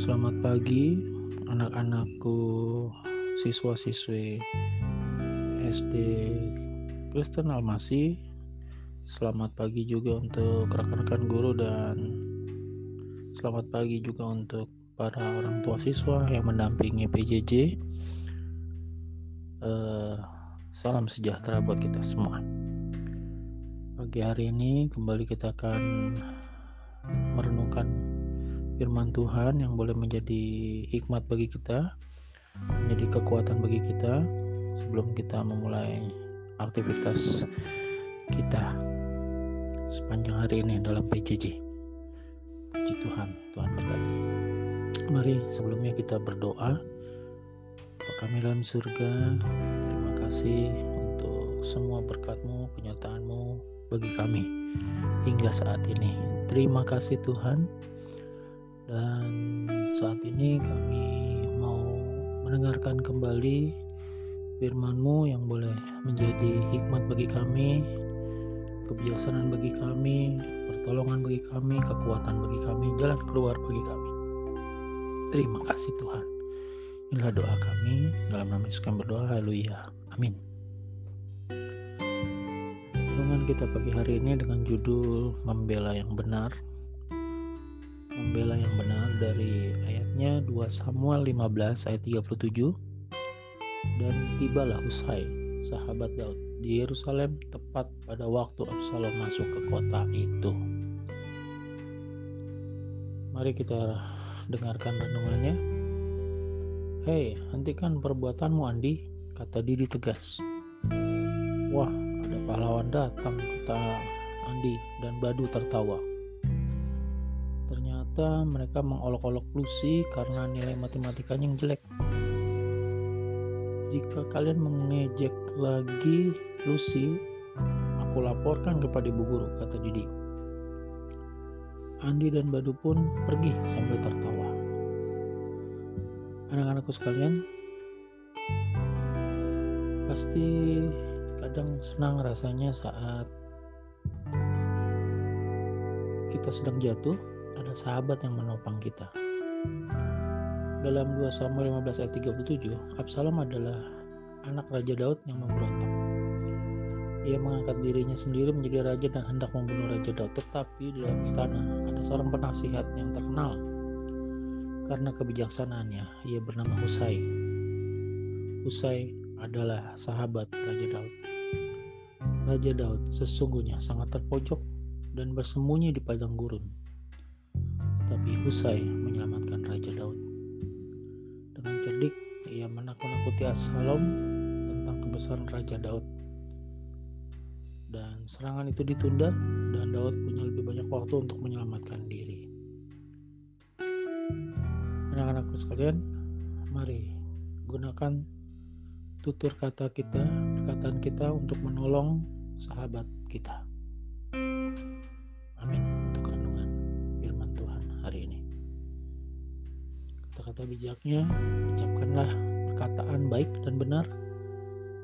Selamat pagi anak-anakku siswa-siswi SD Kristen Almasi. Selamat pagi juga untuk rekan-rekan guru dan selamat pagi juga untuk para orang tua siswa yang mendampingi PJJ. Uh, salam sejahtera buat kita semua. Pagi hari ini kembali kita akan merenungkan firman Tuhan yang boleh menjadi hikmat bagi kita, menjadi kekuatan bagi kita sebelum kita memulai aktivitas kita sepanjang hari ini dalam PJJ. Puji Tuhan, Tuhan berkati. Mari sebelumnya kita berdoa. Bapa kami dalam surga, terima kasih untuk semua berkatmu, penyertaanmu bagi kami hingga saat ini. Terima kasih Tuhan dan saat ini kami mau mendengarkan kembali firman-Mu yang boleh menjadi hikmat bagi kami, kebiasaan bagi kami, pertolongan bagi kami, kekuatan bagi kami, jalan keluar bagi kami. Terima kasih Tuhan. Inilah doa kami dalam nama Yesus kami berdoa. Haleluya. Amin. Renungan kita pagi hari ini dengan judul Membela yang Benar membela yang benar dari ayatnya 2 Samuel 15 ayat 37 dan tibalah Usai sahabat Daud di Yerusalem tepat pada waktu Absalom masuk ke kota itu. Mari kita dengarkan renungannya. Hei, hentikan perbuatanmu Andi, kata Didi tegas. Wah, ada pahlawan datang, kata Andi dan Badu tertawa ternyata mereka mengolok-olok Lucy karena nilai matematikanya yang jelek. Jika kalian mengejek lagi Lucy, aku laporkan kepada ibu guru, kata Didi. Andi dan Badu pun pergi sambil tertawa. Anak-anakku sekalian, pasti kadang senang rasanya saat kita sedang jatuh ada sahabat yang menopang kita. Dalam 2 Samuel 15 ayat 37, Absalom adalah anak Raja Daud yang memberontak. Ia mengangkat dirinya sendiri menjadi raja dan hendak membunuh Raja Daud, tetapi di dalam istana ada seorang penasihat yang terkenal karena kebijaksanaannya. Ia bernama Husai. Husai adalah sahabat Raja Daud. Raja Daud sesungguhnya sangat terpojok dan bersembunyi di padang gurun tapi Husai menyelamatkan Raja Daud. Dengan cerdik, ia menakut-nakuti Absalom tentang kebesaran Raja Daud. Dan serangan itu ditunda dan Daud punya lebih banyak waktu untuk menyelamatkan diri. Anak-anakku sekalian, mari gunakan tutur kata kita, perkataan kita untuk menolong sahabat kita. Kata bijaknya, ucapkanlah perkataan baik dan benar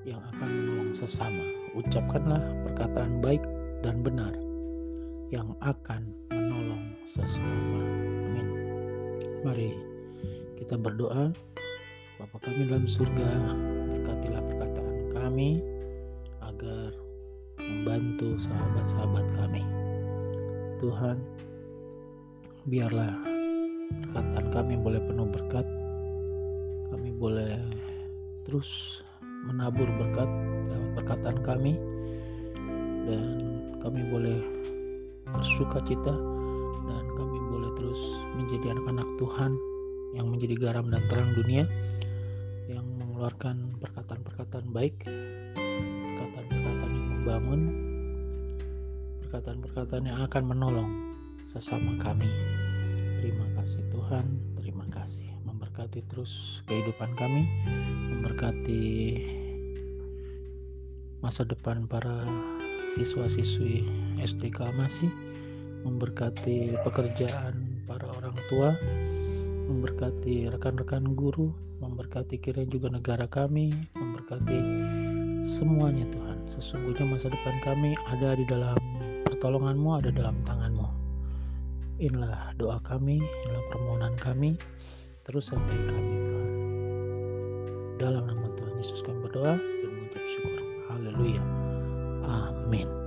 yang akan menolong sesama. Ucapkanlah perkataan baik dan benar yang akan menolong sesama. Amin. Mari kita berdoa. Bapa kami dalam surga, berkatilah perkataan kami agar membantu sahabat-sahabat kami. Tuhan, biarlah perkataan kami boleh penuh berkat. Kami boleh terus menabur berkat lewat perkataan kami. Dan kami boleh bersuka cita. Dan kami boleh terus menjadi anak-anak Tuhan yang menjadi garam dan terang dunia yang mengeluarkan perkataan-perkataan baik perkataan-perkataan yang membangun perkataan-perkataan yang akan menolong sesama kami. Terima Tuhan, terima kasih. Memberkati terus kehidupan kami, memberkati masa depan para siswa-siswi SD Kalmasi, memberkati pekerjaan para orang tua, memberkati rekan-rekan guru, memberkati kiranya juga negara kami, memberkati semuanya Tuhan. Sesungguhnya masa depan kami ada di dalam pertolonganmu, ada dalam tanganmu inilah doa kami, inilah permohonan kami, terus sertai kami Tuhan. Dalam nama Tuhan Yesus kami berdoa dan mengucap syukur. Haleluya. Amin.